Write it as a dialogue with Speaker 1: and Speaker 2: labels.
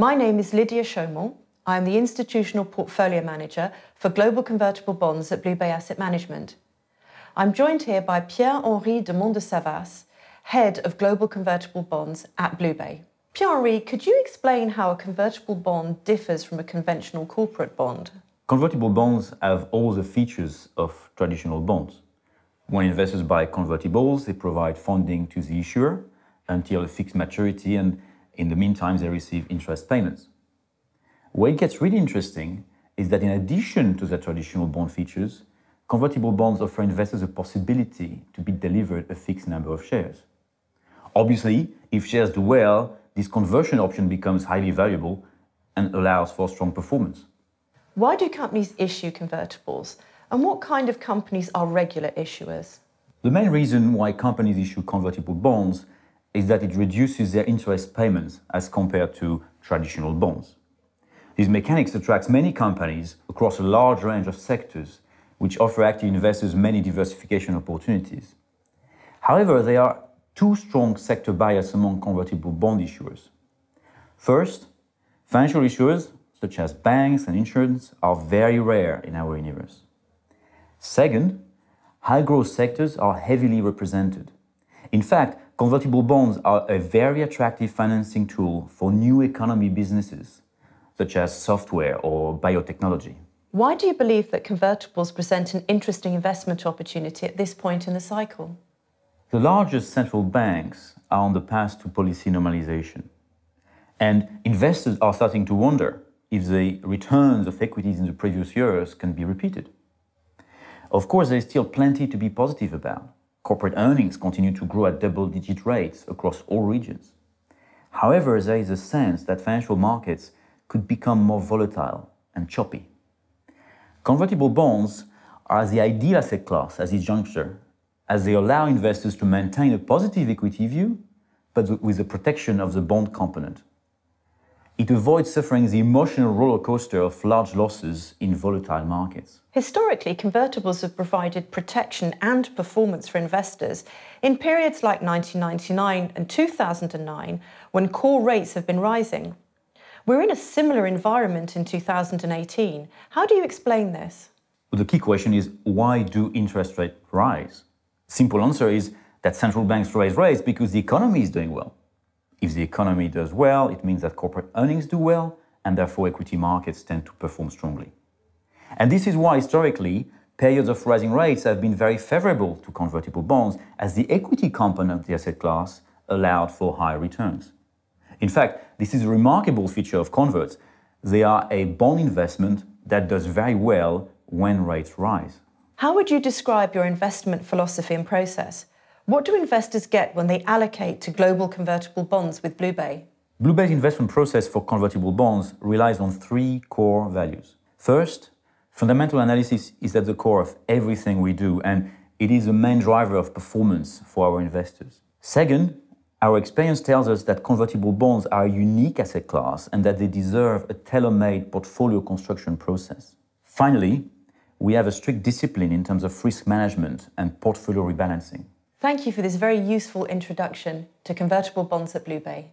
Speaker 1: My name is Lydia Chaumont. I am the Institutional Portfolio Manager for Global Convertible Bonds at BlueBay Asset Management. I'm joined here by Pierre-Henri de Monts de Savasse, Head of Global Convertible Bonds at BlueBay. Pierre-Henri, could you explain how a convertible bond differs from a conventional corporate bond?
Speaker 2: Convertible bonds have all the features of traditional bonds. When investors buy convertibles, they provide funding to the issuer until a fixed maturity, and in the meantime, they receive interest payments. Where it gets really interesting is that in addition to the traditional bond features, convertible bonds offer investors a possibility to be delivered a fixed number of shares. Obviously, if shares do well, this conversion option becomes highly valuable and allows for strong performance.
Speaker 1: Why do companies issue convertibles? And what kind of companies are regular issuers?
Speaker 2: The main reason why companies issue convertible bonds is that it reduces their interest payments as compared to traditional bonds. These mechanics attracts many companies across a large range of sectors, which offer active investors many diversification opportunities. However, there are two strong sector bias among convertible bond issuers. First, financial issuers, such as banks and insurance, are very rare in our universe. Second, high growth sectors are heavily represented. In fact, convertible bonds are a very attractive financing tool for new economy businesses, such as software or biotechnology.
Speaker 1: Why do you believe that convertibles present an interesting investment opportunity at this point in the cycle?
Speaker 2: The largest central banks are on the path to policy normalization. And investors are starting to wonder if the returns of equities in the previous years can be repeated. Of course, there is still plenty to be positive about. Corporate earnings continue to grow at double digit rates across all regions. However, there is a sense that financial markets could become more volatile and choppy. Convertible bonds are the ideal asset class at this juncture, as they allow investors to maintain a positive equity view, but with the protection of the bond component. It avoids suffering the emotional roller coaster of large losses in volatile markets.
Speaker 1: Historically, convertibles have provided protection and performance for investors in periods like 1999 and 2009 when core rates have been rising. We're in a similar environment in 2018. How do you explain this?
Speaker 2: The key question is why do interest rates rise? Simple answer is that central banks raise rates because the economy is doing well. If the economy does well, it means that corporate earnings do well, and therefore equity markets tend to perform strongly. And this is why historically, periods of rising rates have been very favorable to convertible bonds, as the equity component of the asset class allowed for higher returns. In fact, this is a remarkable feature of converts. They are a bond investment that does very well when rates rise.
Speaker 1: How would you describe your investment philosophy and process? What do investors get when they allocate to global convertible bonds with BlueBay?
Speaker 2: BlueBay's investment process for convertible bonds relies on three core values. First, fundamental analysis is at the core of everything we do, and it is the main driver of performance for our investors. Second, our experience tells us that convertible bonds are a unique asset class and that they deserve a tailor-made portfolio construction process. Finally, we have a strict discipline in terms of risk management and portfolio rebalancing.
Speaker 1: Thank you for this very useful introduction to convertible bonds at BlueBay.